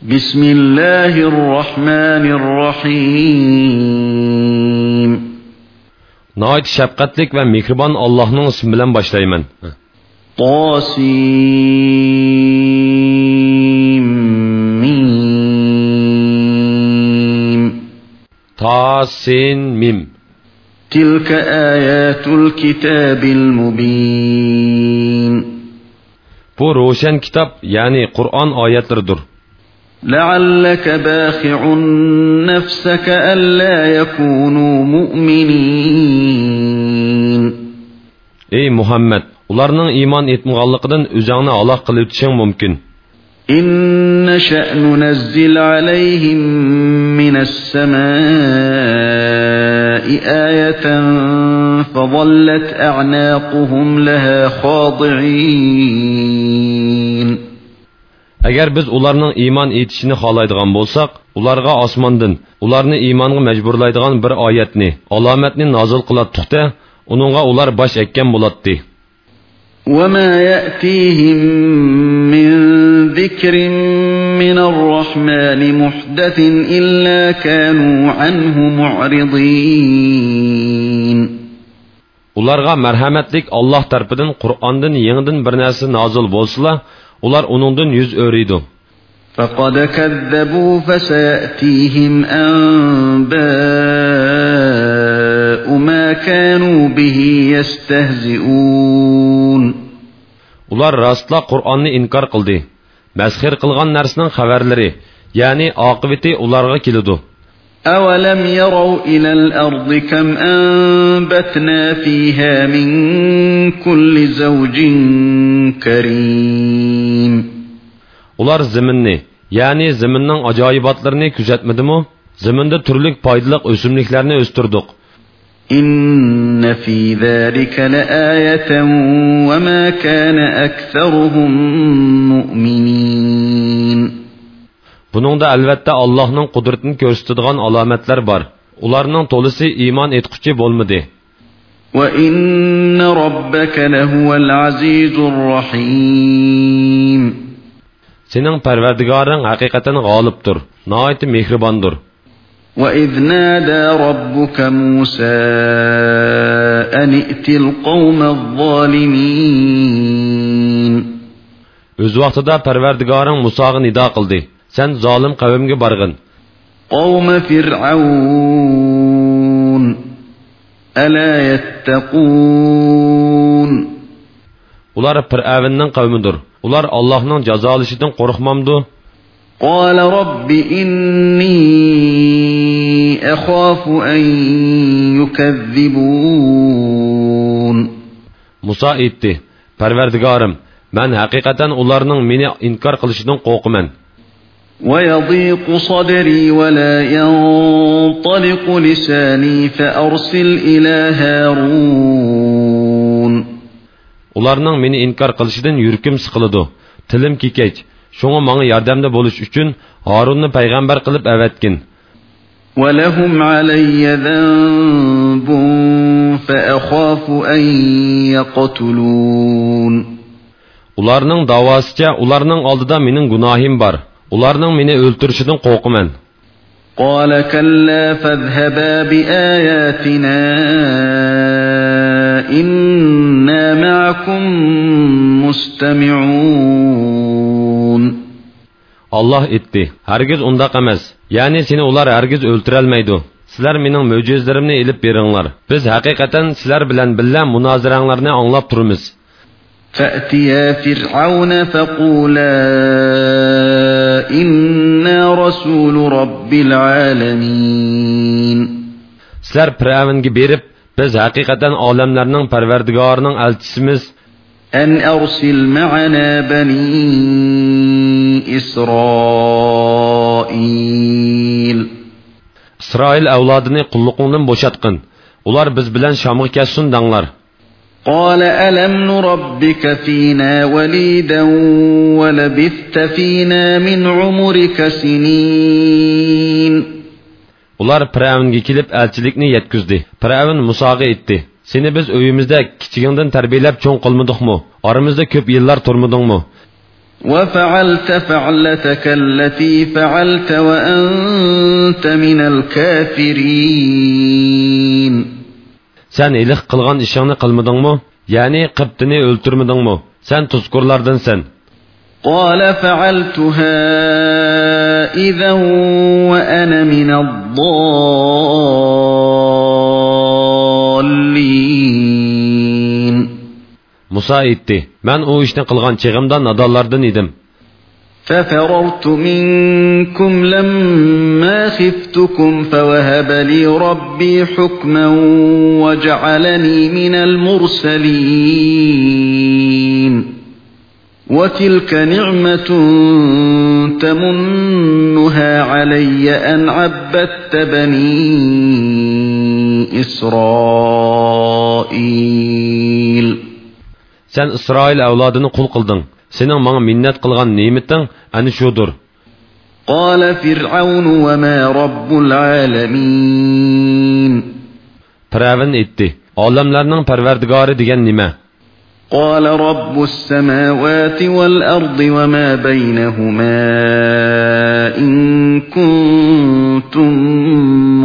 Bismillahirrahmanirrahim. Nəhayət şəfqətlik və mehriban Allahın ismi ilə başlayıram. Tasim. Tasin mim. Tilka ayatul kitabil mubin. Bu roşan kitab, yəni Qur'an ayətləridir. لعلك باخع نفسك ألا يكونوا مؤمنين Ey Muhammed, iymon etmaganligidan o'zingni aloq qilib o'tishing mumkin. إن نشأ ننزل عليهم من السماء آية فظلت أعناقهم لها خاضعين Agar biz ularning iymon etishini xohlaydigan bo'lsak, ularga osmondan ularni iymonga majburlaydigan bir oyatni, alomatni nozil qilatdiqda, uningga ular bosh ekkan bo'ladi. وما يأتيهم من ذكر من الرحمن محدث إلا كانوا عنه معرضين Ularga marhamatlik Alloh tarafidan Qur'ondan yangidan bir narsa nozil bo'lsa, ular uningdan yuz o'riydi. فقد كذبوا فسيأتيهم أنباء ما كانوا به يستهزئون Ular rastla Qur'onni inkor qildi. Masxir qilgan narsaning xabarlari, ya'ni oqibati ularga keladi. أولم يروا إلى الأرض كم أنبتنا فيها من كل زوج كريم Ular zaminni, ya'ni zaminning ajoyibotlarini kuzatmadimi? Zaminda turli foydali o'simliklarni o'stirdik. إن في ذلك لآية وما كان أكثرهم مؤمنين Buningda albatta Allohning qudratini ko'rsatadigan alomatlar bor. Ularning to'lisi iymon etquchi bo'lmadi. وإن ربك لهو العزيز الرحيم Sening Parvardigoring haqiqatan g'olibdir, nihoyat mehribondir. وإذ نادى ربك موسى أن ائت القوم الظالمين O'z vaqtida Parvardigoring Musoga nido qildi. Sen zolim qavmga borgin. قوم فرعون ألا يتقون Ular Fir'avnning qavmidir. Ular Allohning jazolashidan qo'rqmamdi. قال رب إني أخاف أن يكذبون Musa aytdi: Parvardigorim, men haqiqatan ularning meni inkor qilishidan qo'rqaman. ويضيق صدري ولا ينطلق لساني فأرسل إلى هارون Ularning meni inkor qilishidan yurkim siqiladi. Tilim kekach. Shunga menga yordamda bo'lish uchun Harunni payg'ambar qilib avatgin. ولهم علي ذنب فأخاف أن يقتلون Ularning davosicha ularning oldida mening gunohim bor. Ularning meni o'ltirishidan qo'rqaman. قال كلا فاذهبا بآياتنا إنا معكم مستمعون Allah etdi. Hargiz undaq emas. Ya'ni seni ular hargiz o'ltirolmaydi. Sizlar mening mo'jizalarimni elib beringlar. Biz haqiqatan sizlar bilan birga munoziranglarni anglab turamiz. فأتيا فرعون فقولا إنا رسول رب العالمين Sizlar Firavunga berib, biz haqiqatan olamlarning Parvardigorining elchisimiz. أن أرسل معنا بني إسرائيل İsrail avlodini qulluqingdan bo'shatqin. Ular biz bilan Shamga kelsin danglar. قال ألم نربك فينا وليدا ولبثت فينا من عمرك سنين Ular Firavunga kelib elchilikni yetkizdi. Firavun Musoga aytdi: "Seni biz uyimizda kichigingdan tarbiyalab cho'ng qilmadikmi? Oramizda ko'p yillar turmadingmi? وفعلت فعلتك التي فعلت وأنت من الكافرين Sen ilik qilgan ishingni qilmadingmi? Ya'ni qibtini o'ltirmadingmi? Sen tuzkurlardansan. قال فعلتها إذا وأنا من الضالين Musa aytdi: "Men u ishni qilgan chig'imda nadonlardan edim." ففررت منكم لما خفتكم فوهب لي ربي حكما وجعلني من المرسلين. وتلك نعمة تمنها علي أن عبدت بني إسرائيل. Sen İsrail avladını kul kıldın. Senin bana minnet kılgan nimetin ani şudur. قال فرعون وما رب العالمين Piravin etdi. Olamlarning parvardigori degan nima? قال رب السماوات والأرض وما بينهما إن كنتم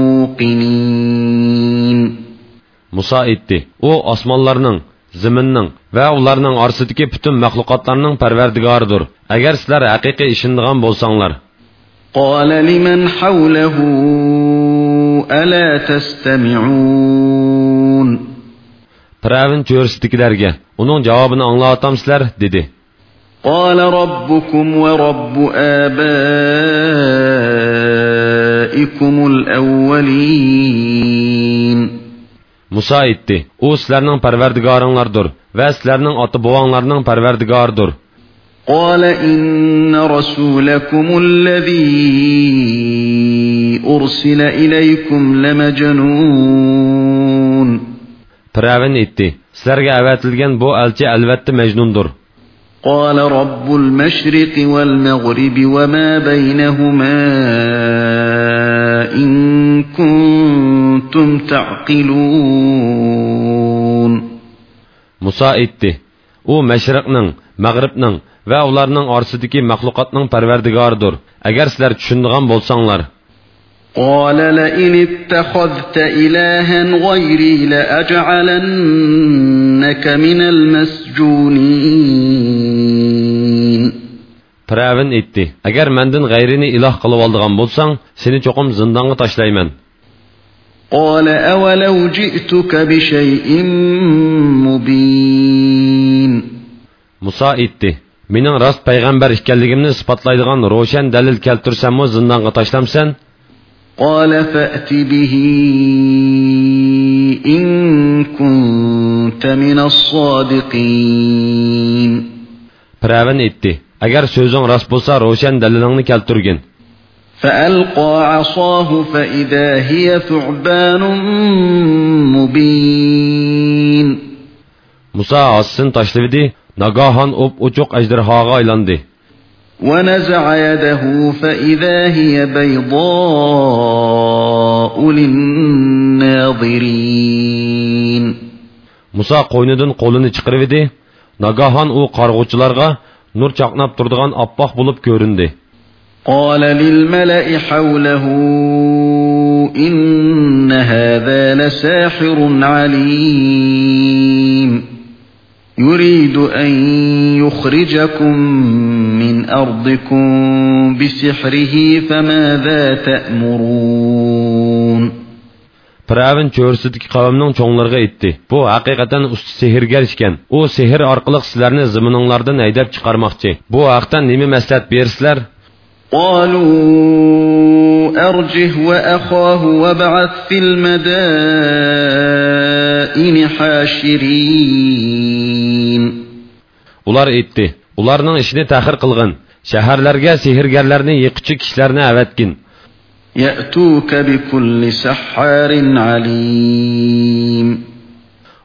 موقنين Musa aytdi. U osmonlarning, zaminning va ularning orasidagi butun maxluqotlarning parvardigoridir. Agar sizlar haqiqiy ishonadigan bo'lsanglar. قال لمن حوله ألا تستمعون Piravin cho'risidikilarga uning javobini anglatamsizlar dedi. قال ربكم ورب آبائكم الأولين Musa aytdi: "U sizlarning parvardigoringlardir va sizlarning ota-bobonglarning parvardigoridir." قال إن رسولكم الذي أرسل إليكم لمجنون Piravin aytdi: "Sizlarga avatilgan bu elchi albatta majnundir." قال رب المشرق والمغرب وما بينهما إن كنتم تعقلون Musa aytdi: "U mashriqning, mag'ribning va ularning orasidagi maxluqotning parvardigoridir. Agar sizlar tushunadigan bo'lsanglar." قال لئن اتخذت إلها غيري لأجعلنك من المسجونين Piravin aytdi: "Agar mendan g'ayrini iloh qilib oldigan bo'lsang, seni cho'qim zindonga tashlayman." قال أولو جئتك بشيء مبين Musa aytdi: "Mening rost payg'ambar ekanligimni isbotlaydigan ro'shan dalil keltirsammi zindonga tashlamsan?" قال فأت به إن كنت من الصادقين Piravin aytdi: "Agar so'zing rost bo'lsa, ro'shan dalilingni keltirgin." فألقى عصاه فإذا هي ثعبان مبين Musa ossin tashladi, nagahan op uchuq ajdarhoga aylandi. ونزع يده فإذا هي بيضاء للناظرين Musa qo'ynidan qo'lini chiqarib edi. Nagahan u qarg'uvchilarga nur chaqnab turadigan oppoq bo'lib ko'rindi. قال للملأ حوله إن هذا لساحر عليم يريد أن يخرجكم من أرضكم بسحره فماذا تأمرون Piravin cho'rsidagi qavmning cho'nglarga aytdi. Bu haqiqatan usti sehrgar ekan. U sehr orqali sizlarni zimininglardan haydab chiqarmoqchi. Bu haqda nima maslahat bersizlar? قالوا أرجه وأخاه وابعث في المدائن حاشرين Ular aytdi. Ularning ishini ta'xir qilgin. Shaharlarga sehrgarlarni yiqichi kishilarni avatgin. يأتوك بكل سحار عليم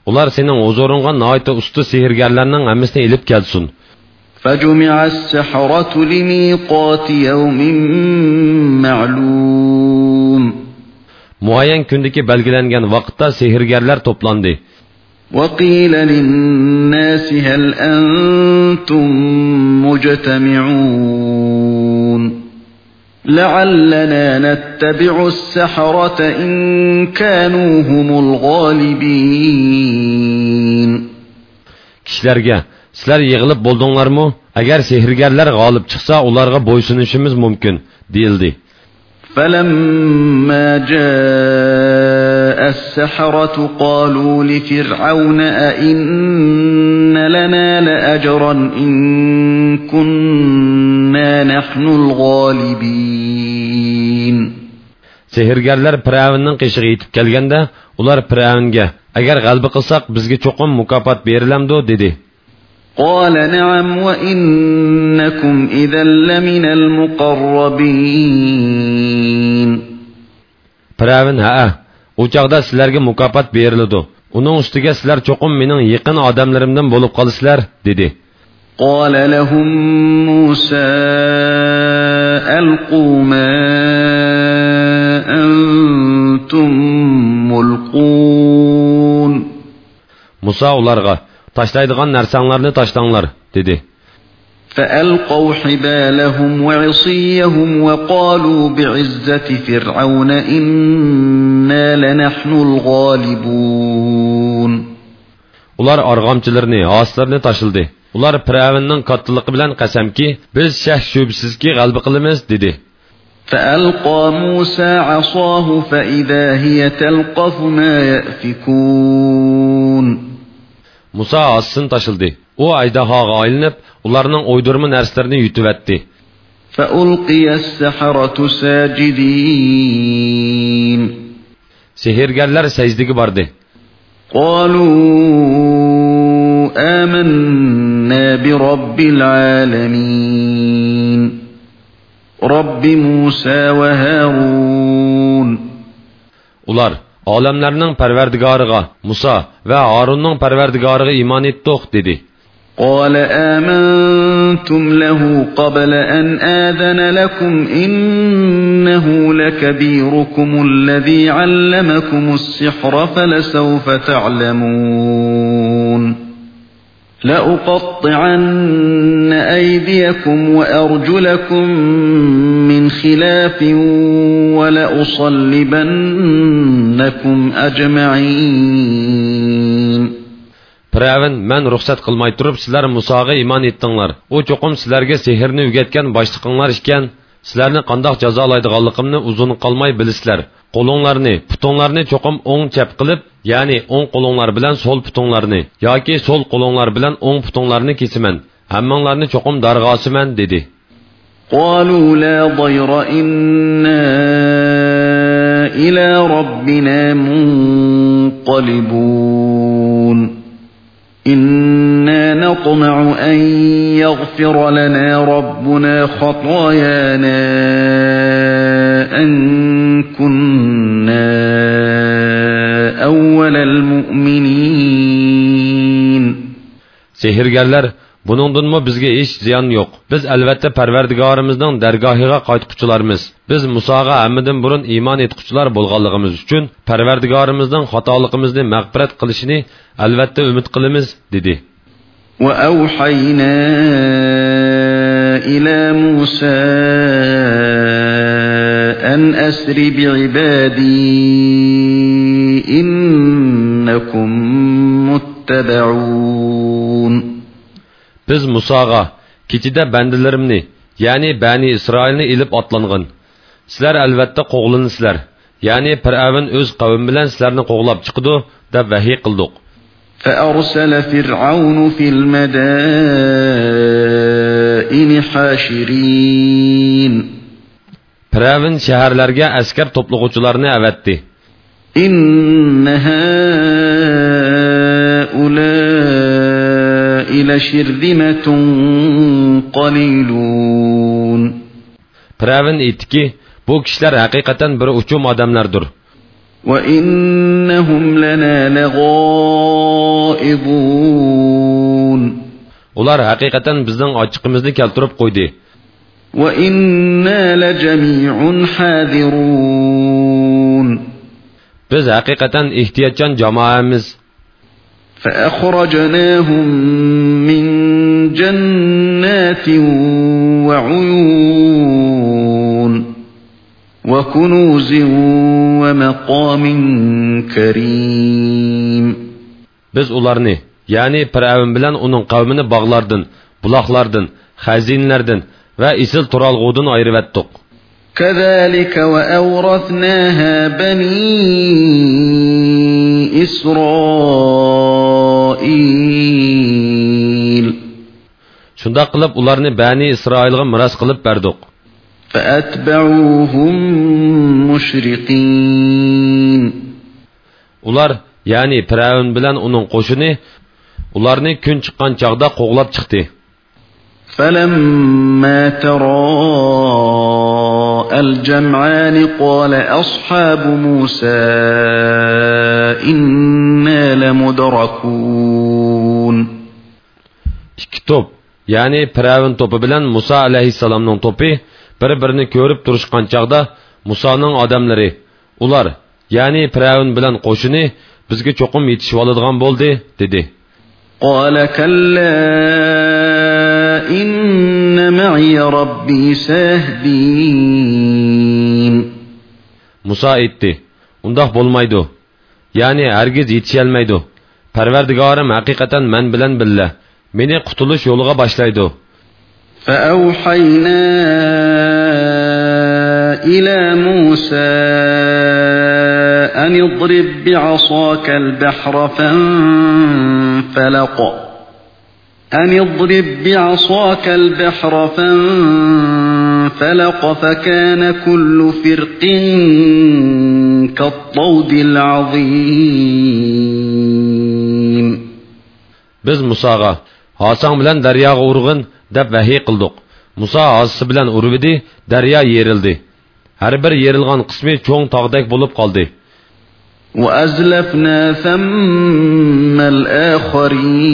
Ular sening huzuringga noita usta sehrgarlarning hammasini elib kelsin. فجمع السحرة لميقات يوم معلوم Muayyan kundagi belgilangan vaqtda sehrgarlar to'plandi. وقيل للناس هل أنتم مجتمعون لعلنا نتبع السحرة إن كانوا هم الغالبين. Kishilarga sizlar yig'ilib bo'ldinglarmi agar sehrgarlar g'olib chiqsa ularga bo'ysunishimiz mumkin ديلدي فلما جاء السحرة قالوا لفرعون أئن لنا لأجرا إن كنا نحن الغالبين. sehrgarlar piravnning qishig'i yetib kelganda ular piravnga agar g'alba qilsak bizga cho'qim mukofot berilamdi dedi قال نعم وإنكم إذا لمن المقربين piravn ha u chog'da sizlarga mukofot beriladi uning ustiga sizlar cho'qim mening yaqin odamlarimdan bo'lib qolasizlar dedi قال لهم موسى ألقوا ما أنتم ملقون موسى أولارغا تشتايدغان نرسانلارني تشتانلار dedi. فألقوا حبالهم وعصيهم وقالوا بعزة فرعون إنا لنحن الغالبون Ular argamçılarını, ağaçlarını taşıldı. ular piravnning kattaligi bilan qasamki biz shak shubsizki g'alba qilamiz dedi فألقى موسى عصاه فإذا هي تلقف ما يأفكون muso ossin tashildi u ajdahoga aylanib ularning o'ydirma narslarini yutivatdi فألقي السحرة ساجدين sehrgarlar sajdaga bordi قالوا آمنا برب العالمين. رب موسى وهارون. Ular olamlarning parvardigoriga muso va horunning parvardigoriga iymon etdiq dedi. قال آمنتم له قبل أن آذن لكم إنه لكبيركم الذي علمكم السحر فلسوف تعلمون. لأقطعن أيديكم وأرجلكم من خلاف ولأصلبنكم أجمعين Piravin, mən ruxsat qılmay turib sizlər Musaga iman etdinglar. O çoxum sizlərə sehrni ügətgan başlıqınlar ikən, sizlərni qandaq jazolaydiganligimni uzun qalmay bilisizlər. Qo'linglarni, putinglarni cho'qim o'ng chap qilib, ya'ni o'ng qo'linglar bilan so'l putinglarni yoki so'l qo'linglar bilan o'ng putinglarni kesiman. Hammanglarni cho'qim darg'osiman dedi. قالوا لا ضير إنا إلى ربنا منقلبون إنا نطمع أن يغفر لنا ربنا خطايانا أن كنا أول المؤمنين. Sehrgarlar Buningdinmi bizga hech ziyon yo'q. Biz albatta Parvardigorimizning dargohiga qaytquchilarmiz. Biz Musoga hammadan burun iymon etquchilar bo'lganligimiz uchun Parvardigorimizning xatoligimizni mag'firat qilishini albatta umid qilamiz, dedi. Va auhayna ila Musa an asri bi ibadi innakum muttaba'un Biz Musoga kechida bandalarimni, ya'ni Bani Isroilni ilib otlangan. Sizlar albatta qo'g'linsizlar. Ya'ni Fir'avn o'z qavmi bilan sizlarni qo'g'lab chiqdi deb vahiy qildik. فأرسل فرعون في المدائن حاشرين Fir'avn shaharlarga askar to'plag'uvchilarni avatdi. إن هؤلاء لشرذمة قليلون Fir'avn aytdiki, bu kishilar haqiqatan bir uchum odamlardir. وإنهم لنا لغائظون Ular haqiqatan bizning ochiqimizni keltirib qo'ydi. وإنا لجميع حاذرون Biz haqiqatan ehtiyotchan jamoamiz. فأخرجناهم من جنات وعيون وكنوز ومقام كريم Biz ularni, ya'ni Firavun bilan uning qavmini bog'lardan, buloqlardan, xazinlardan va isil turalg'udan ayirib etdik. كذلك وأورثناها بني إسرائيل Shunda qilib ularni Bani Isroilga miros qilib berdik. فأتبعوهم مشرقين Ular, ya'ni Firavun bilan uning qo'shini ularni kun chiqqan chaqda qo'g'lab chiqdi. فلما تراءى الجمعان قال أصحاب موسى إنا لمدركون ikki to'p ya'ni piravin to'pi bilan muso alayhissalomning to'pi bir birini ko'rib turishgan chog'da musoning odamlari ular ya'ni piravin bilan qo'shini bizga cho'qim yetishib oladigan bo'ldi dedi قال كلا إن معي ربي سيهدين muso aytdi undoq bo'lmaydi ya'ni hargiz yetisholmaydi parvardigorim haqiqatan man bilan billa meni qutulish yo'liga boshlaydi فأوحينا إلى موسى أن اضرب بعصاك البحر فانفلق أن اضرب بعصاك البحر فانفلق فكان كل فرق كالطود العظيم بز مساغا هاسان بلن دريا غورغن دب وحي قلدوك مسا هاسس بلن اروبدي دريا يرلدي هر بر يرلغان قسمي چون تاغدك بولوب قلدي وأزلفنا ثم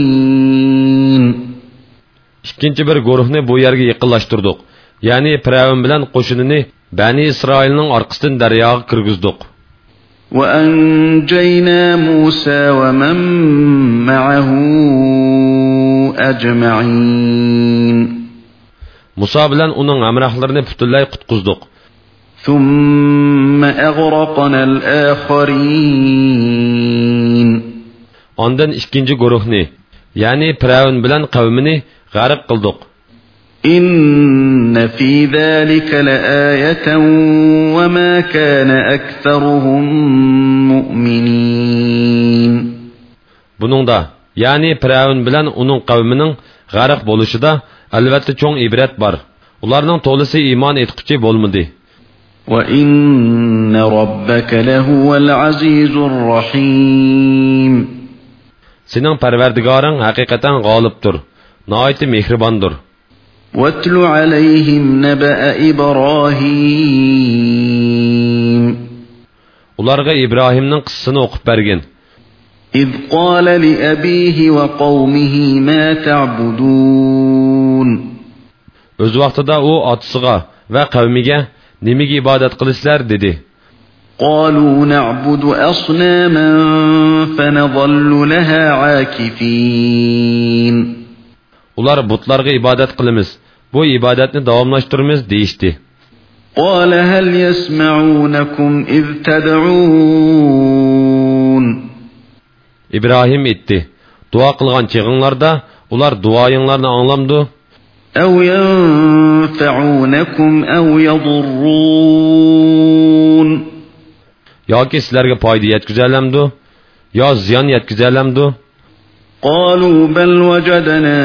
الآخرين ikkinchi bir guruhni bu yerga yaqinlashtirdik ya'ni piravin bilan qo'shinini bani isroilning orqasidan daryoga kirgizdik وأنجينا موسى ومن معه أجمعين muso bilan uning hamrohlarini butunlay qutqizdik ثم أغرقنا الآخرين ondan ikkinchi guruhni ya'ni piravin bilan qavmini g'arq qildik إن في ذلك لآية وما كان أكثرهم مؤمنين buningda ya'ni piravin bilan uning qavmining g'arq bo'lishida albatta cho'ng ibrat bor ularning to'lisi iymon etquchi bo'lmadi وإن ربك لهو العزيز الرحيم sening parvardigoring haqiqatan g'olibdir noiti mehribondir واتل عليهم نبأ إبراهيم ularga ibrohimning qissasini o'qib bergin إذ قال لأبيه وقومه ما تعبدون o'z vaqtida u otasiga va qavmiga nimaga ibodat qilishlar dedi قالوا نعبد أصناما فنظل لها عاكفين ular butlarga ibodat qilamiz bu ibodatni davomlashtiramiz deyishdi قال هل يسمعونكم إذ تدعون ibrohim aytdi duo qilgan chig'inglarda ular duoyinglarni anglamdi أو ينفعونكم أو يضرون yoki sizlarga foyda yetkazalamdi yo ziyon yetkazalamdi قالوا بل وجدنا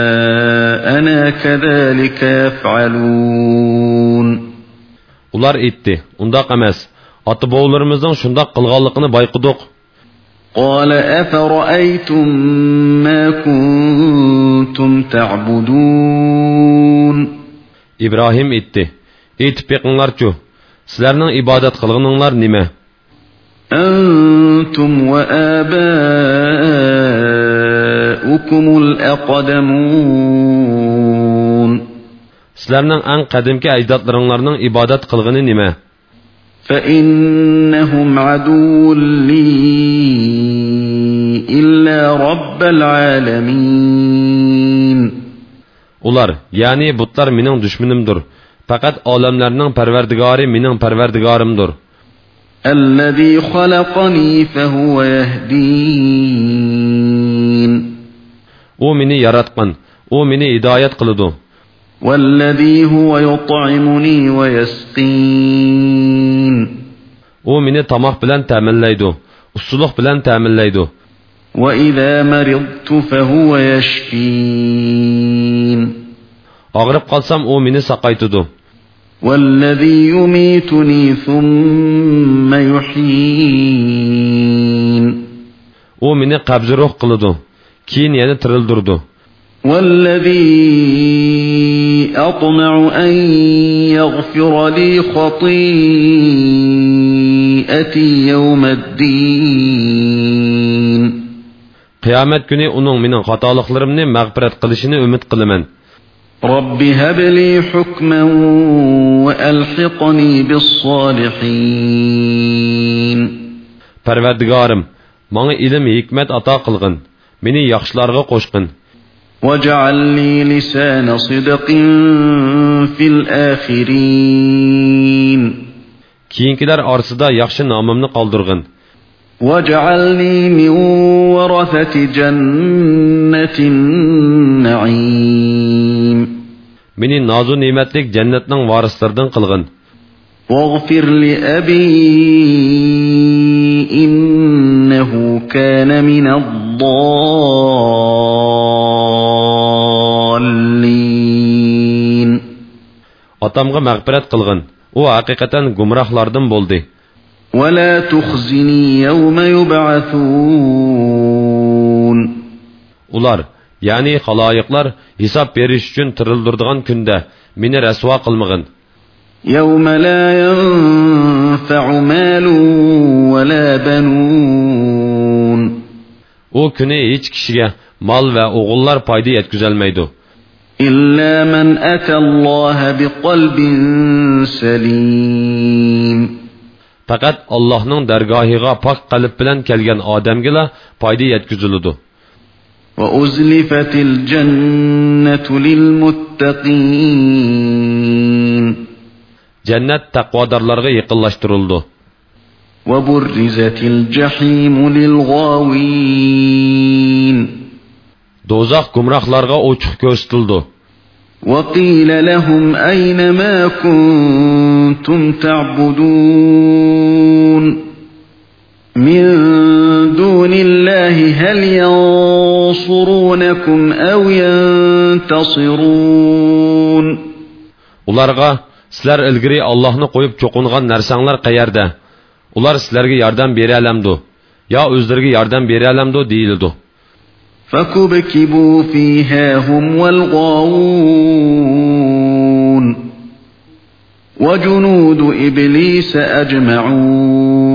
آباءنا كذلك يفعلون ular aytdi undoq emas ota bovlarimizning shundoq qilganligini bayqidiq قال أفرأيتم ما كنتم تعبدون؟ إبراهيم إتى إت بقنار جو سلرنا إبادة خلقنار نما أنتم وآباؤكم الأقدمون. سلرنا أن قدمك أجداد لرنارنا إبادة خلقنار نما فإنهم عدو لي إلا رب العالمين Ular, yani butlar mening dushmanimdir. Faqat olamlarning parvardigori mening parvardigorimdir. الذي خلقني فهو يهدين U meni yaratgan, u meni hidoyat qiladi. والذي هو يطعمني ويسقين U meni tomoq bilan ta'minlaydi, ustuliq bilan ta'minlaydi. وإذا مرضت فهو يشفين Og'rib qolsam u meni saqaytidi. والذي يميتني ثم يحيين U meni qabzi ruh qiladi, keyin yana tirildirdi. والذي أطمع أن يغفر لي خطيئتي يوم الدين. قيامت günü من خطأ hatalıklarımı mağfiret kılışını ümit kılımın. رب هب لي حكما وألحقني بالصالحين. پروردگارم مانا علم حكمت عطا قلغن مني يخشلارغا قوشقن واجعل لي لسان صدق في الآخرين. كين كدر أرصدا يخش نامامنا قلدرغن واجعلني من ورثة جنة النعيم. مني نازو نيمتلك جنتنا وارستردن قلغن واغفر لأبي إنه كان من الضالين Otamga mag'firat qilgin. U haqiqatan gumrohlardan bo'ldi. ولا تخزني يوم يبعثون Ular, ya'ni xaloyiqlar hisob berish uchun tirildirdigan kunda meni rasvo qilmag'in. يوم لا ينفع مال ولا بنون U kuni hech kishiga mol va o'g'illar foyda yetkazolmaydi. إلا من أتى الله بقلب سليم Faqat Allohning dargohiga pok qalb bilan kelgan odamgina foyda yetkaziladi. وأزلفت الجنة للمتقين Jannat taqvodorlarga yaqinlashtirildi. وبرزت الجحيم للغاوين Do'zax gumrohlarga ochiq ko'rsatildi. وقيل لهم أين ما كنتم تعبدون من دون الله هل ينصرونكم أو ينتصرون Ularga sizlar ilgari Allohni qo'yib cho'qingan narsanglar qayerda? Ular sizlarga yordam bera olamdi yo o'zlariga yordam bera olamdi deyildi. فكبكبوا فيها هم والغاوون وجنود إبليس أجمعون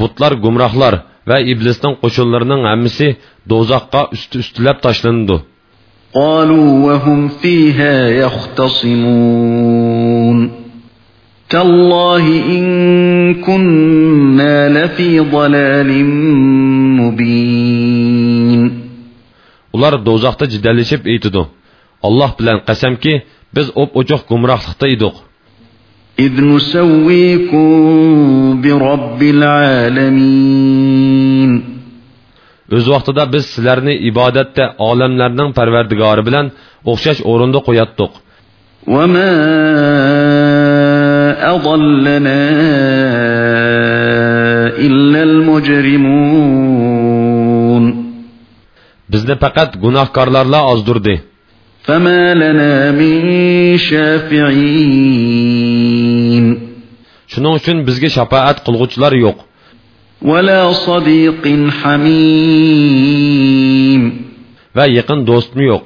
Butlar gumrohlar va iblisning qo'shinlarining hammasi do'zaxqa usti-ustilab tashlandi. قالوا وهم فيها يختصمون تالله إن كنا لفي ضلال مبين Ular do'zaxda jidallashib aytidi. Alloh bilan qasamki, biz op-ochiq gumrohlikda edik. إذ نسويكم برب العالمين O'z vaqtida biz sizlarni ibodatda olamlarning parvardigori bilan o'xshash o'rinda qo'yatdik. وما أضلنا إلا المجرمون Bizni faqat gunohkorlarla ozdirdi. فما لنا من شافعين Shuning uchun bizga shafaat qilguvchilar yo'q. ولا صديق حميم. و دوست مي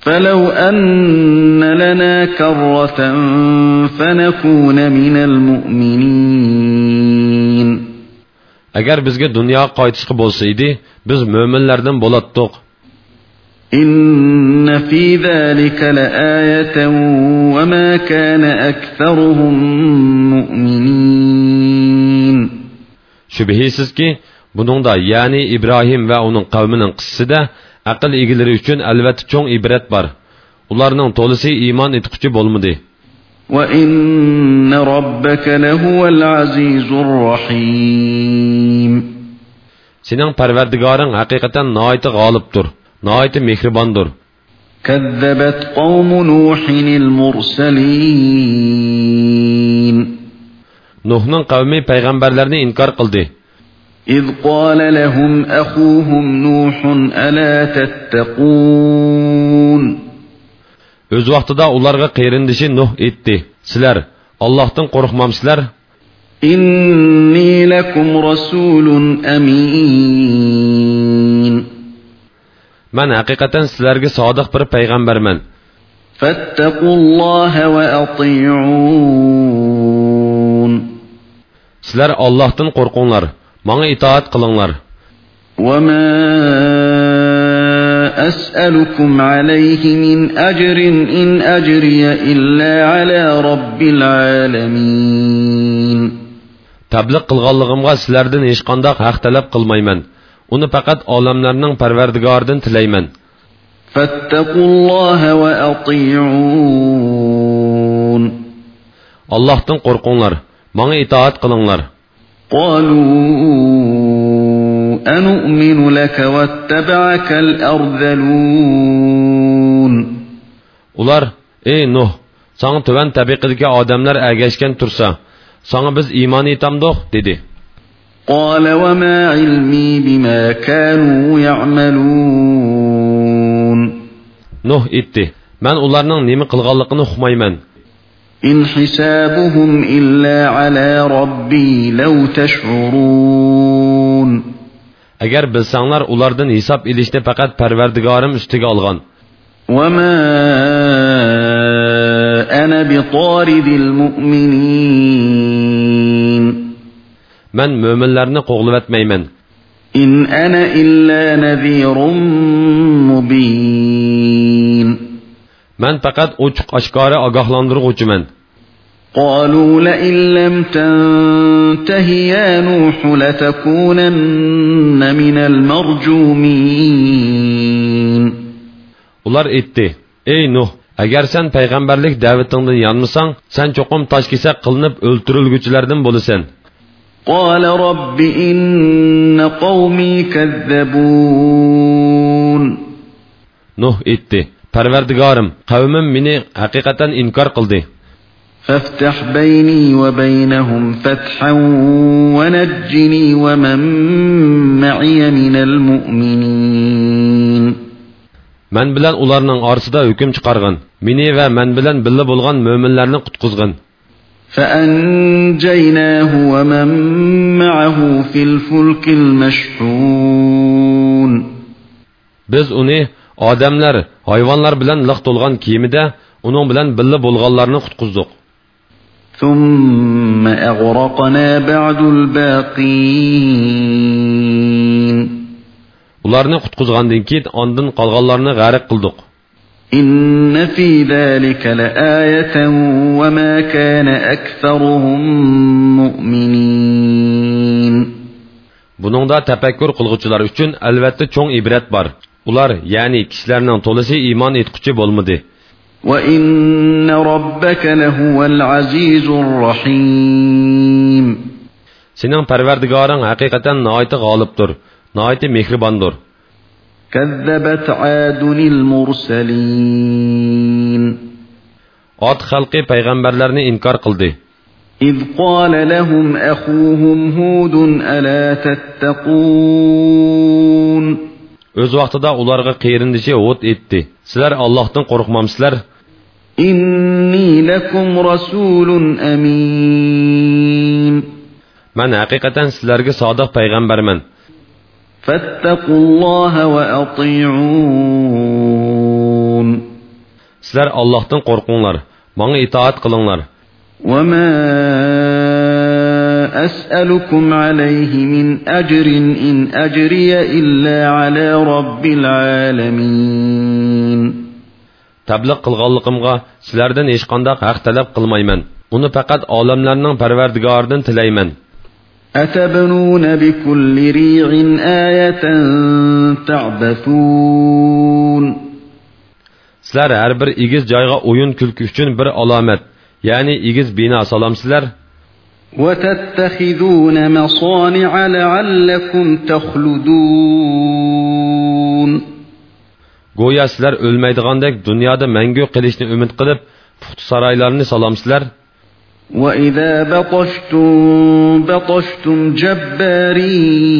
فلو أن لنا كرة فنكون من المؤمنين. اگر بزگه دنیا قایتشق بولسیدی بز مؤمنلردن بولاتتوق إن في ذلك لآية وما كان أكثرهم مؤمنين. Şübihisiz buningda ya'ni ibrohim va uning qavmining qissasida aql egalari uchun albatta cho'ng ibrat bor ularning to'lisi iymon etquchi bo'lmadi وَإِنَّ رَبَّكَ لَهُوَ الْعَزِيزُ الرَّحِيمُ Sening Parvardigoring haqiqatan noiti g'olibdir, noiti mehribondir. كذبت قوم نوح المرسلين Nuhning qavmi payg'ambarlarni inkor qildi. إذ قال لهم أخوهم نوح ألا تتقون Öz vaqtida ularga qeyrindishi Nuh etdi. Sizlar Allohdan qo'rqmamsizlar? إني لكم رسول أمين Man haqiqatan sizlarga sodiq bir payg'ambarman. فاتقوا الله وأطيعون Sizlar Allohdan qo'rqinglar. Manga itoat qilinglar. وما أسألكم عليه من أجر إن أجري إلا على رب العالمين Tabliq qilganligimga sizlardan hech qanday haq talab qilmayman. Uni faqat olamlarning Parvardigoridan tilayman. فاتقوا الله وأطيعون Allohdan qo'rqinglar. Manga itoat qilinglar. قالوا أنؤمن لك واتبعك الأرذلون Ular, ey Nuh, sana tuvan tabiqidagi odamlar agashgan tursa, sana biz iymon etamdoq, dedi. قال وما علمي بما كانوا يعملون Nuh etdi. Men ularning nima qilganligini uqmayman. إن حسابهم إلا على ربي لو تشعرون. اگر بسانلار اولاردن حساب ایلیشنی فقط پروردگارم استیگ آلغان. وما أنا بطارد المؤمنين. من مؤمن مؤمنلرن قوغلو اتمیمن إن أنا إلا نذير مبين. Men faqat ochiq oshkora ogohlantiruvchiman. قالوا لئن لم تنته يا نوح لتكونن من المرجومين Ular aytdi: "Ey Nuh, agar sen payg'ambarlik da'vatingdan yonmasang, sen cho'qim toshkesak qilinib o'ltirilguchilardan bo'lasan." قال رب إن قومي كذبون Nuh aytdi: "Parvardigorim, qavmim meni haqiqatan inkor qildi. فافتح بيني وبينهم فتحا ونجني ومن معي من المؤمنين Men bilan ularning orasida hukm chiqargin. Meni va men bilan birga bo'lgan mo'minlarni qutqizgin." فأنجيناه ومن معه في الفلك المشحون Biz uni odamlar, hayvonlar bilan liq to'lgan kiyimida uning bilan birga bo'lganlarni qutqizdik. ثم أغرقنا بعد الباقين Ularni qutqizgandan keyin ondan qolganlarni g'arq qildik. إن في ذلك لآية وما كان أكثرهم مؤمنين Buningda tafakkur qilguvchilar uchun albatta cho'ng ibrat bor. Ular, ya'ni kishilarning to'lisi iymon etquchi bo'lmadi. وإن ربك لهو العزيز الرحيم Sening Parvardigoring haqiqatan noiti g'olibdir, noiti mehribondir. كذبت عاد المرسلين Ot xalqi payg'ambarlarni inkor qildi. إذ قال لهم أخوهم هود ألا تتقون O'z vaqtida ularga qeyrindishi o't etdi. Sizlar Allohdan qo'rqmamsizlar? إني لكم رسول أمين Men haqiqatan sizlarga sodiq payg'ambarman. فاتقوا الله وأطيعون Sizlar Allohdan qo'rqinglar, menga itoat qilinglar. وما أسألكم عليه من أجر إن أجري إلا على رب العالمين tabliq qilganligimga sizlardan hech qanday haq talab qilmayman uni faqat olamlarning parvardigoridan tilayman أتبنون بكل ريع آية تعبثون sizlar har bir egiz joyga o'yin kulki uchun bir alomat ya'ni egiz bino solamsizlar وتتخذون مصانع لعلكم تخلدون. گویا سیلر اولمیدگاندک دنیا دا منگو قلیشنی امید قلیب پخت سرایلارنی سلام سیلر و اذا بطشتم بطشتم جبارین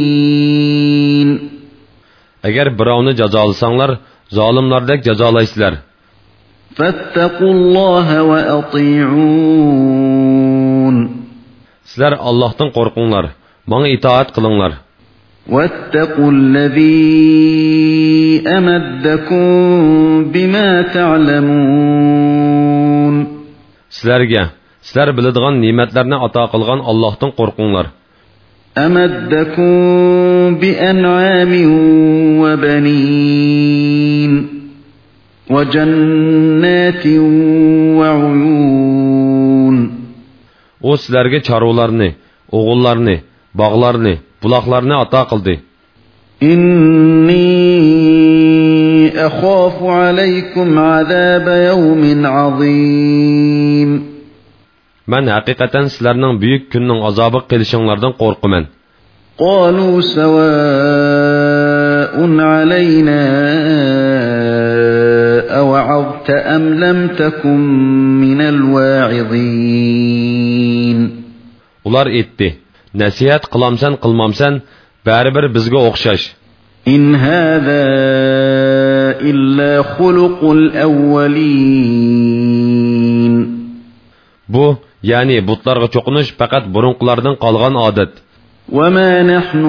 اگر براونی جزالسانلار ظالملاردک جزالای سیلر فاتقوا الله و اطیعون sizlar allohdan qo'rqinglar manga itoat qilinglar واتقوا الذي أمدكم بما تعلمون sizlarga sizlar biladigan ne'matlarni ato qilgan allohdan qo'rqinglar أمدكم بأنعام وبنين وجنات u sizlarga chorvalarni o'g'illarni bog'larni buloqlarni ato qildi أخاف عليكم عذاب يوم عظيم man haqiqatan sizlarning buyuk kunning azobi qilishinglardan qo'rqaman قالوا سواء علينا أوعظت أم لم تكن من الواعظين ular aytdi nasihat qilamsan qilmamsan baribir bizga o'xshash إن هذا إلا خلق الأولين bu ya'ni butlarga cho'qinish faqat burunqilardan qolgan odat وما نحن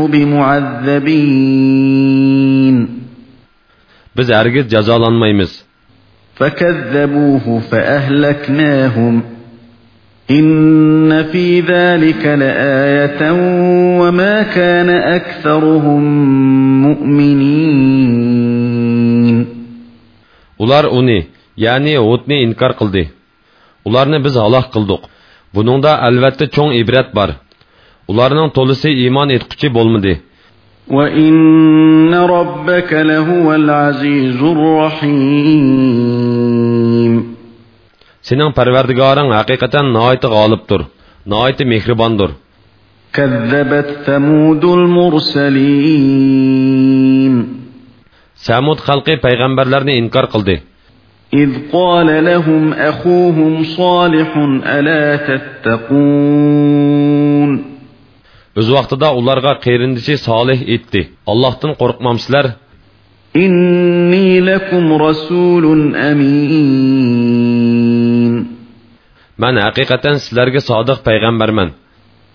بمعذبين biz hargiz jazolanmaymiz فكذبوه فأهلكناهم إن في ذلك لآية وما كان أكثرهم مؤمنين ular uni ya'ni hudni inkor qildi ularni biz halok qildik buningda albatta cho'ng ibrat bor ularning to'lisi iymon etquchi bo'lmadi وإن ربك لهو العزيز الرحيم sening parvardigoring haqiqatan noiti g'olibdir noiti mehribondir كذبت ثمود المرسلين samud xalqi payg'ambarlarni inkor qildi إذ قال لهم أخوهم صالح ألا تتقون o'z vaqtida ularga qerindishi solih aytdi allohdan qo'rqmamsizlar إني لكم رسول أمين. من حقيقة سلرق صادق پیغمبر من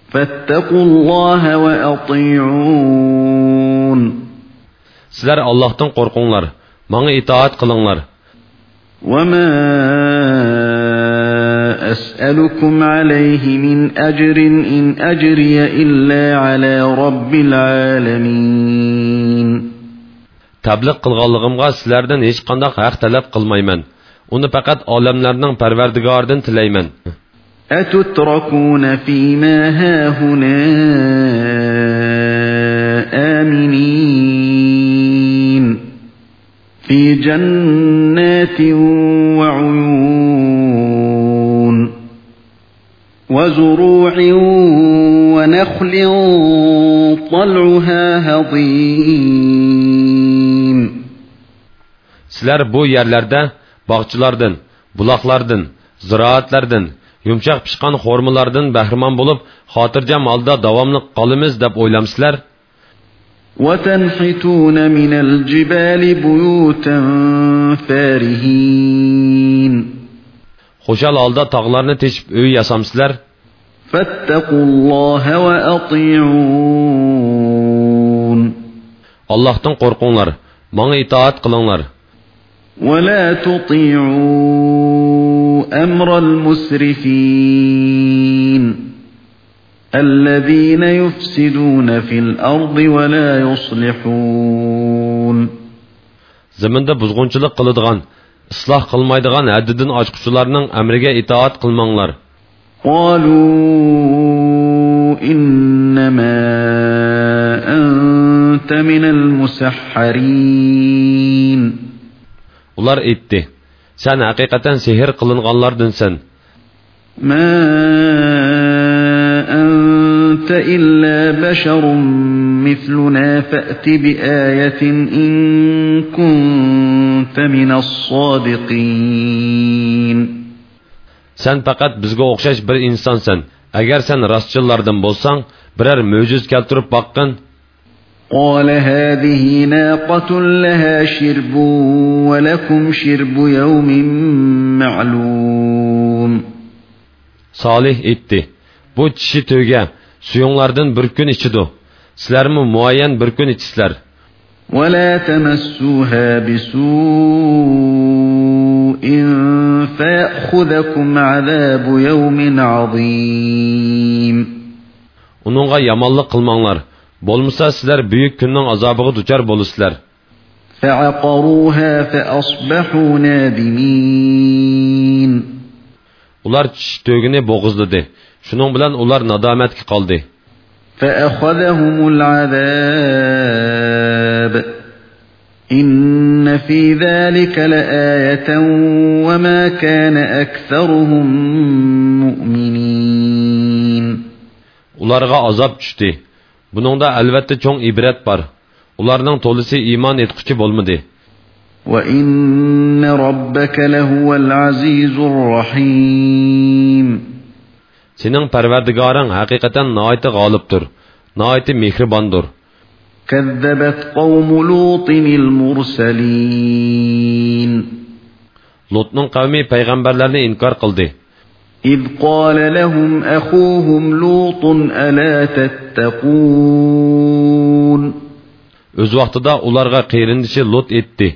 فاتقوا الله وأطيعون. سلر الله تن قرقون لر من اطاعت قلن لر وما أسألكم عليه من أجر إن أجري إلا على رب العالمين. Tabliq qilganligimga sizlardan hech qanday haq talab qilmayman uni faqat olamlarning parvardigoridan tilayman أتتركون فيما هاهنا آمنين في جنات وعيون وزروع ونخل طلعها هضيم sizlar bu yerlarda bog'chilardan buloqlardan ziroatlardan yumshoq pishqan xo'rmalardan bahramon bo'lib xotirjam holda davomli qolamiz deb o'ylamsizlar وتنحتون من الجبال بيوتا فارهين xushal holda tog'larni teshib uy yasamsizlar فاتقوا الله وأطيعون allohdan qo'rqinglar manga itoat qilinglar ولا تطيعوا أمر المسرفين الذين يفسدون في الأرض ولا يصلحون zaminda buzg'unchilik qiladigan isloh qilmaydigan haddidan oshquchilarning amriga itoat qilmanglar قالوا إنما أنت من المسحرين ular aytdi san haqiqatan sehr qilinganlardinsan ما أنت إلا بشر مثلنا فأت بآية إن كنت من الصادقين Sen faqat bizga o'xshash bir insonsan. Agar sen rostchillardan bo'lsang, biror mo'jiz keltirib boqqin. قال هذه ناقة لها شرب ولكم شرب يوم معلوم. Solih aytdi bu tishi tuya suvinglardan bir kun ichadi sizlar ham muayyan bir kun ولا تمسوها بسوء فياخذكم عذاب يوم عظيم. اونونغا يامانلык кылмаңлар Bo'lmasa sizlar buyuk kunning azobiga duchor bo'lasizlar. فعقروها فأصبحوا نادمين Ular tish to'gini bo'g'izladi. Shuning bilan ular nadomatga qoldi. إن في ذلك لآية وما كان أكثرهم مؤمنين Ularga azob tushdi. Buningda albatta cho'ng ibrat bor. Ularning to'lisi iymon etquchi bo'lmadi. وإن ربك لهو العزيز الرحيم Sening Parvardigoring haqiqatan nihoyat g'olibdir, nihoyat mehribondir. كذبت قوم لوط المرسلين Lotning qavmi payg'ambarlarni inkor qildi. إذ قال لهم أخوهم لوط ألا تتقون O'z vaqtida ularga qeyrindishi Lot etdi.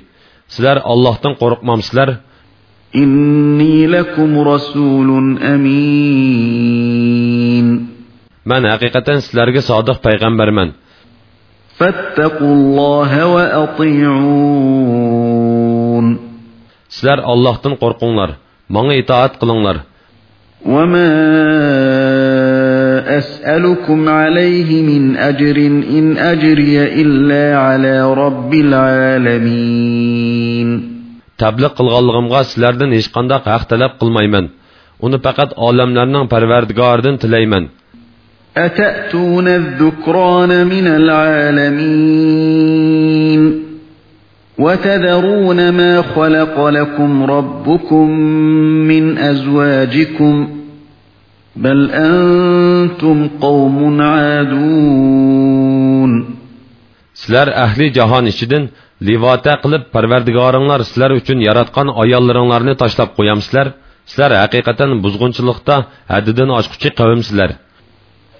Sizlar Allohdan qo'rqmamsizlar? إني لكم رسول أمين Men haqiqatan sizlarga sodiq payg'ambarman. فاتقوا الله وأطيعون Sizlar Allohdan qo'rqinglar, menga itoat qilinglar. وما أسألكم عليه من أجر إن أجري إلا على رب العالمين تبلغ قلغم غاسلردن إش قندق أختلف قلميمن آلم فقط عالملرنن پروردگاردن تليمن أتأتون الذكران من العالمين وتذرون ما خلق لكم ربكم من أزواجكم بل أنتم قوم عادون Sizlar ahli jahon ichidan livota qilib Parvardigoringlar sizlar uchun yaratgan ayollaringlarni tashlab qo'yamsizlar. Sizlar haqiqatan buzg'unchilikda haddidan oshquchi qavmsizlar.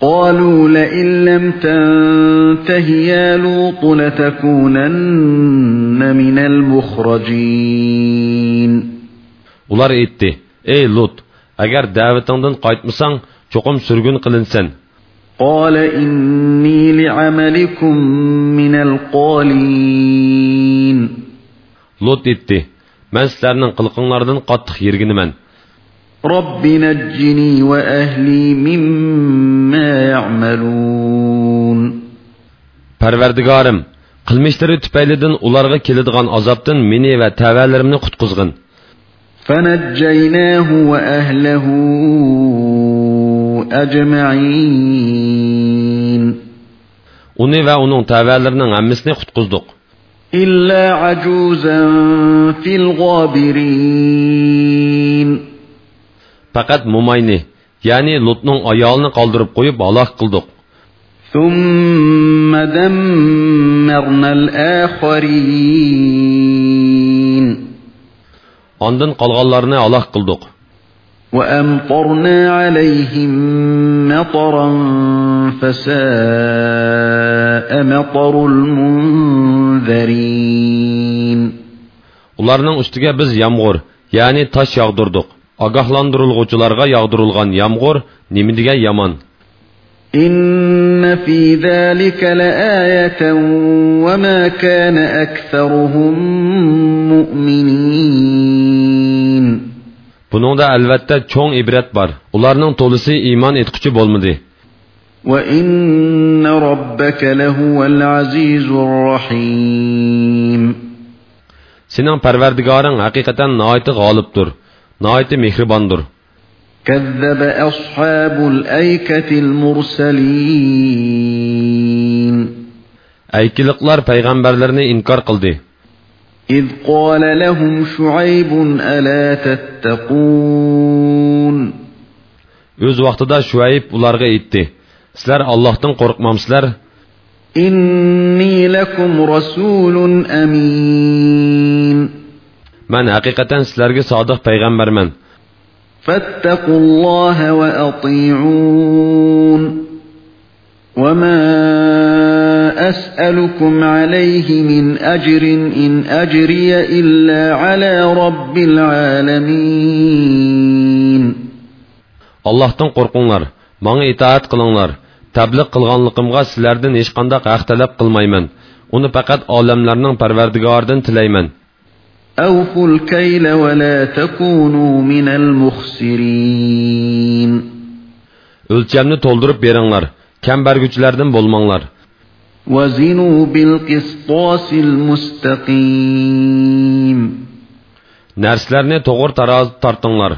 قالوا لئن لم تنته يا لوط لتكونن من المخرجين Ular aytdi: "Ey Lut, agar da'vatingdan qaytmasang, cho'qim surgun qilinsan." قال إني لعملكم من القالين Lut aytdi: "Men sizlarning qilqinglardan qattiq yerginiman. رب نجني وأهلي مما يعملون Parvardigorim, qilmishlari tufaylidan ularga keladigan azobdan meni va tavalarimni qutqizgin." فنجيناه وأهله أجمعين Uni va uning tavalarining hammasini qutqizdik. إلا عجوزا في الغابرين Faqat Mumayni, ya'ni Lutning ayolini qoldirib qo'yib halok qildik. ثم دمرنا الآخرين Ondan qolganlarni halok qildik. وأمطرنا عليهم مطرا فساء مطر المنذرين Ularning ustiga biz yomg'ir, ya'ni tosh yog'dirdik. Ogohlantirilg'uvchilarga yog'dirilgan yomg'ir nima degan yomon. إن في ذلك لآية وما كان أكثرهم مؤمنين Buningda albatta cho'ng ibrat bor. Ularning to'lisi iymon etquchi bo'lmadi. وإن ربك لهو العزيز الرحيم Sening Parvardigoring haqiqatan nihoyat g'olibdir, nihoyat mehribondir. كذب أصحاب الأيكة المرسلين Aykiliklar payg'ambarlarni inkor qildi. إذ قال لهم شعيب ألا تتقون O'z vaqtida Shuayb ularga aytdi: Sizlar Allohdan qo'rqmamsizlar? إني لكم رسول أمين Men haqiqatan sizlarga sodiq payg'ambarman. فاتقوا الله وأطيعون وما أسألكم عليه من أجر إن أجري إلا على رب العالمين Allohdan qo'rqinglar, menga itoat qilinglar. Tabliq qilganligimga sizlardan hech qanday haq talab qilmayman. Uni faqat olamlarning Parvardigoridan tilayman. أوفوا الكيل ولا تكونوا من المخسرين O'lchamni to'ldirib beringlar. Kam berguchilardan bo'lmanglar. وزنوا بالقسطاس المستقيم Narsalarni to'g'ri taroz tortinglar.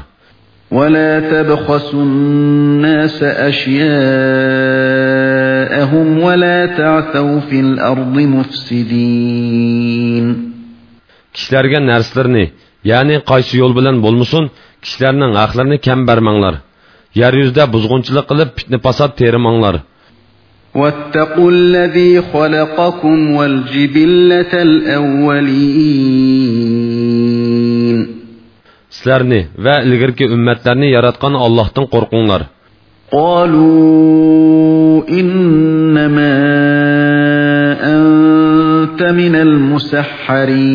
ولا تبخسوا الناس أشياءهم ولا تعثوا في الأرض مفسدين Kishilarga narsalarni, ya'ni qaysi yo'l bilan bo'lmasin, kishilarning haqlarini kam bermanglar. Yer yuzida buzg'unchilik qilib, fitna fasod terimanglar. واتقوا الذي خلقكم والجبلة الأولين Sizlarni va ilgirki ummatlarni yaratgan Allohdan qo'rqinglar. قالوا إنما أنت من المسحرين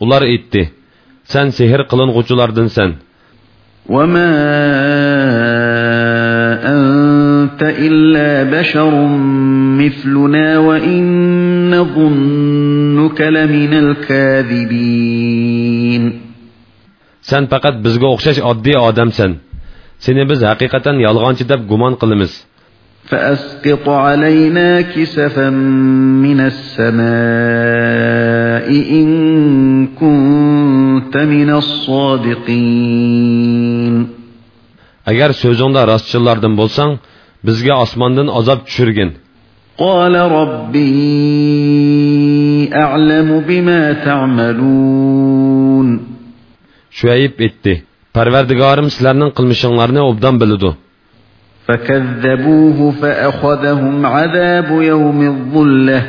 Ular aytdi: Sen sehr qiling'uvchilardansan. وما أنت إلا بشر مثلنا وإن نظنك لمن الكاذبين Sen faqat bizga o'xshash oddiy odamsan. Seni biz haqiqatan yolg'onchi deb gumon qilamiz. فأسقط علينا كسفا من السماء إن كنت من الصادقين Agar so'zingda rostchilardan bo'lsang, bizga osmondan azob tushirgin. قال ربي أعلم بما تعملون Shuayb aytdi: Parvardigorim sizlarning qilmishinglarni obdan biladi. فكذبوه فأخذهم عذاب يوم الظلة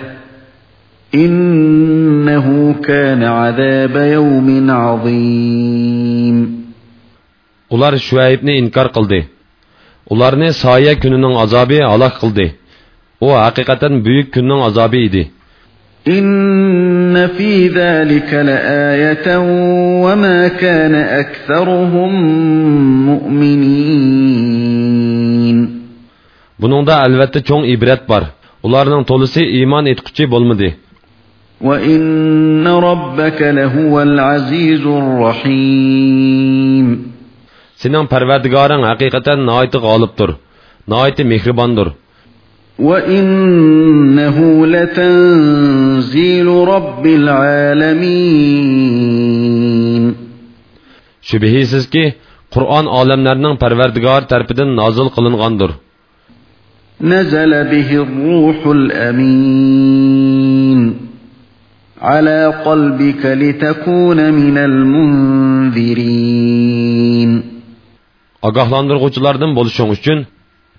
إنه كان عذاب يوم عظيم Ular Shuaybni inkor qildi. Ularni soya kunining azobi halok qildi. U haqiqatan buyuk kunning azobi edi. إن في ذلك لآية وما كان أكثرهم مؤمنين Buningda albatta cho'ng ibrat bor. Ularning to'lisi iymon etquchi bo'lmadi. وإن ربك لهو العزيز الرحيم Sening Parvardigoring haqiqatan nihoyat g'olibdir, nihoyat mehribondir. وإنه لتنزيل رب العالمين Shubhisizki, Qur'on olamlarning Parvardigor tarafidan nozil qilingandir. نزل به الروح الأمين على قلبك لتكون من المنذرين Ogohlantiruvchilardan bo'lishing uchun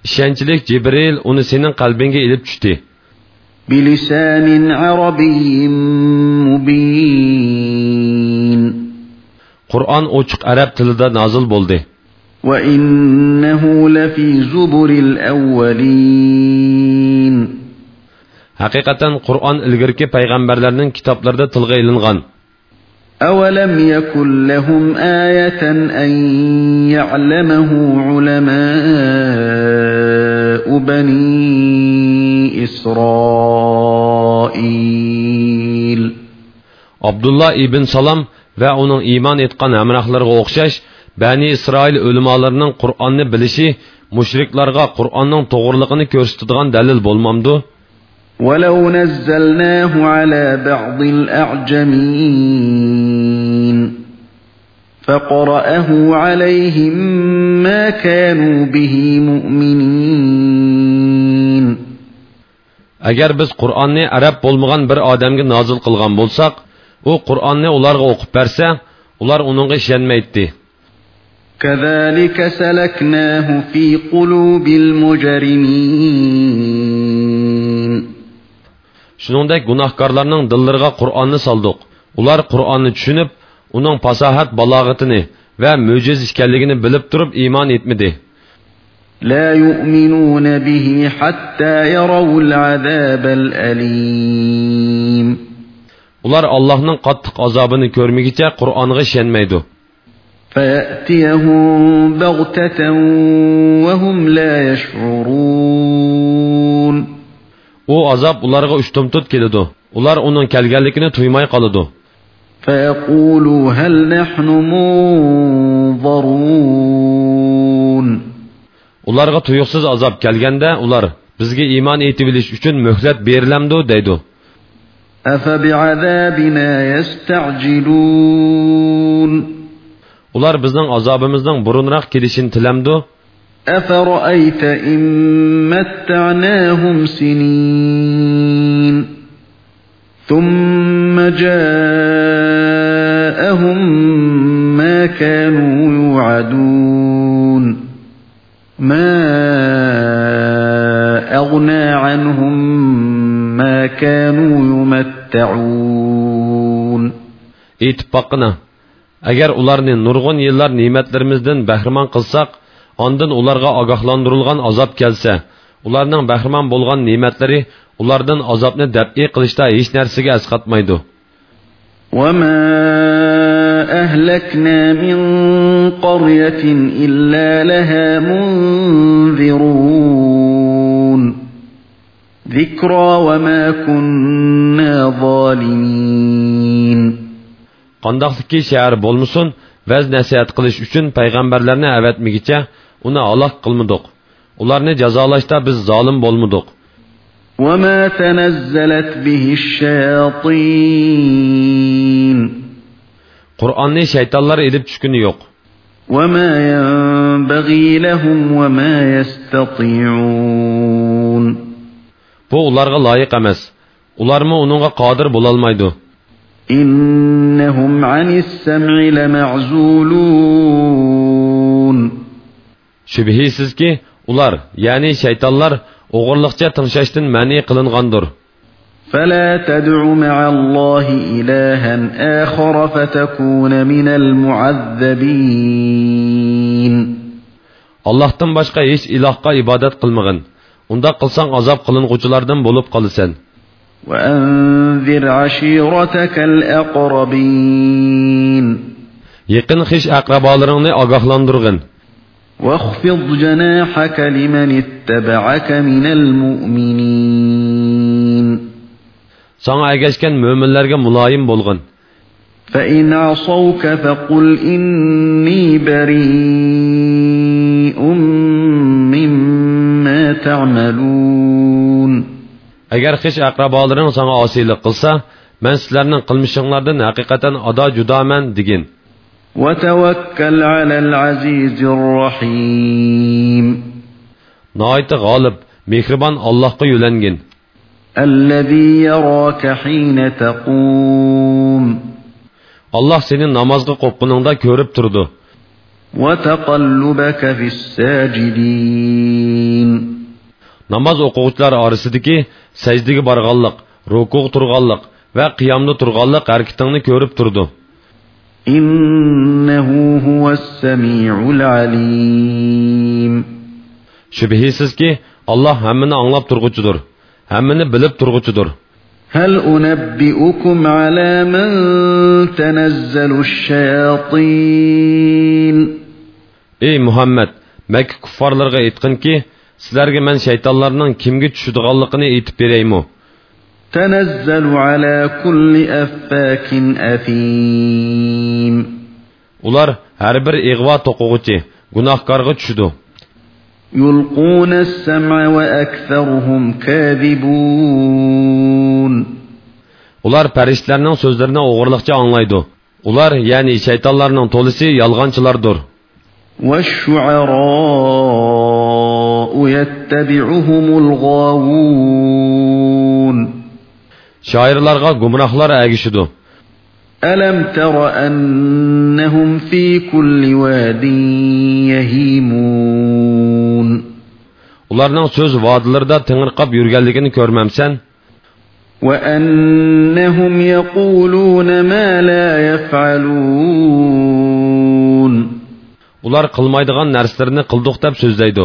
ishonchlik Jibril uni sening qalbingga ilib tushdi. بلسان عربي مبين Qur'on ochiq arab tilida nozil bo'ldi. وإنه لفي زبر الأولين حقيقة قرآن الغرق پیغمبرلن كتابلرد تلغى إلنغان أولم يكن لهم آية أن يعلمه علماء بني إسرائيل عبد الله ابن سلام ve onun iman etkan emrahları okşaş, Bani Isroil ulamolarning Qur'onni bilishi mushriklarga Qur'onning to'g'riliqini ko'rsatadigan dalil bo'lmamdi? ولو نزلناه على بعض الأعجمين فقرأه عليهم ما كانوا به مؤمنين agar biz qur'onni arab bo'lmagan bir odamga nozil qilgan bo'lsak u qur'onni ularga o'qib bersa ular uningga ishonmaydi كذلك سلكناه في قلوب المجرمين shuningdek gunohkorlarning dillariga qur'onni soldik ular qur'onni tushunib uning fasohat balog'atini va mo'jiz ekanligini bilib turib iymon etmadi لا يؤمنون به حتى يروا العذاب الأليم ular allohning qattiq azobini ko'rmagicha qur'onga ishonmaydi فيأتيهم بغتة وهم لا يشعرون u azob ularga uchtumtut keladi ular uning kelganligini tuymay qoladi فيقولوا هل نحن منظرون ularga tuyuqsiz azob kelganda ular bizga iymon etib bilish uchun muhlat berilamdi deydi أفبعذابنا يستعجلون ular bizning azobimizning burunroq kelishini tilamdi أفرأيت إن متعناهم سنين ثم جاءهم ما كانوا يوعدون ما أغنى عنهم ما كانوا يمتعون etib boqqina agar ularni nurg'un yillar ne'matlarimizdan bahramon qilsak ondan ularga ogohlantirilgan azob kelsa ularning bahramon bo'lgan ne'matlari ulardan azobni dab'iy qilishda hech narsaga asqatmaydi وما أهلكنا من قرية إلا لها منذرون ذكرى وما كنا ظالمين qandoqliki shahar bo'lmasin vaz nasihat qilish uchun payg'ambarlarni avatmigicha uni halok qilmadik ularni jazolashda biz zolim bo'lmadik وما تنزلت به الشياطين qur'onni shaytonlar ilib tushguni yo'q وما ينبغي لهم وما يستطيعون bu ularga loyiq emas ularmi uningga qodir bo'lolmaydi إنهم عن السمع لمعزولون shubhisizki ular ya'ni shaytonlar o'g'irliqcha tinglashdan ma'ni qilingandir فلا تدع مع الله إلها آخر فتكون من المعذبين allohdan boshqa hech ilohga ibodat qilmag'in unda qilsang azob qiling'uvchilardan bo'lib qolasan وأنذر عشيرتك الأقربين. yaqin xish aqrabolaringni ogohlantirg'in واخفض جناحك لمن اتبعك من المؤمنين. sana agashgan mo'minlarga muloyim bo'lg'in فإن عصوك فقل إني بريء مما تعملون. Agar xish aqrabolaring sana osiylik qilsa man sizlarning qilmishinglardan haqiqatan ado judoman degin وتوكل على العزيز الرحيم noiti g'olib mehribon allohga yo'langin الذي يراك حين تقوم alloh seni namozga qo'pqiningda ko'rib turdi وتقلبك في الساجدين namoz o'quvchilar orasidagi sajdaga borganlik ruku turganlik va qiyomda turganlik harakatingni ko'rib turdi إنه هو السميع العليم shubhisizki alloh hammani anglab turg'uchidir hammani bilib turg'uchidir هل أنبئكم على من تنزل الشياطين ey muhammad makka kuffarlarga aytqinki sizlarga man shaytonlarning kimga tushadiganligini aytib beraymi تنزل على كل أفاك أثيم ular har bir ig'vo to'qig'uchi gunohkorga tushidi يلقون السمع وأكثرهم كاذبون ular farishtalarning so'zlarini o'g'irliqcha anglaydi ular ya'ni shaytonlarning to'lisi yolg'onchilardir والشعراء يتبعهم الغاوون shoirlarga gumrohlar agishidi ألم تر أنهم في كل واد يهيمون ularning so'z vodilarida tingirqab yurganligini ko'rmamsan وأنهم يقولون ما لا يفعلون ular qilmaydigan narsalarni qildiq deb so'zlaydi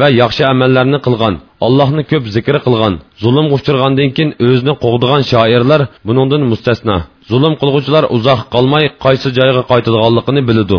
va yaxshi amallarni qilgan allohni ko'p zikr qilgan zulm uchirgandan keyin o'zini qo'g'digan shoirlar buningdan mustasno zulm qilg'uvchilar uzoq qolmay qaysi joyga qaytadiganligini biladi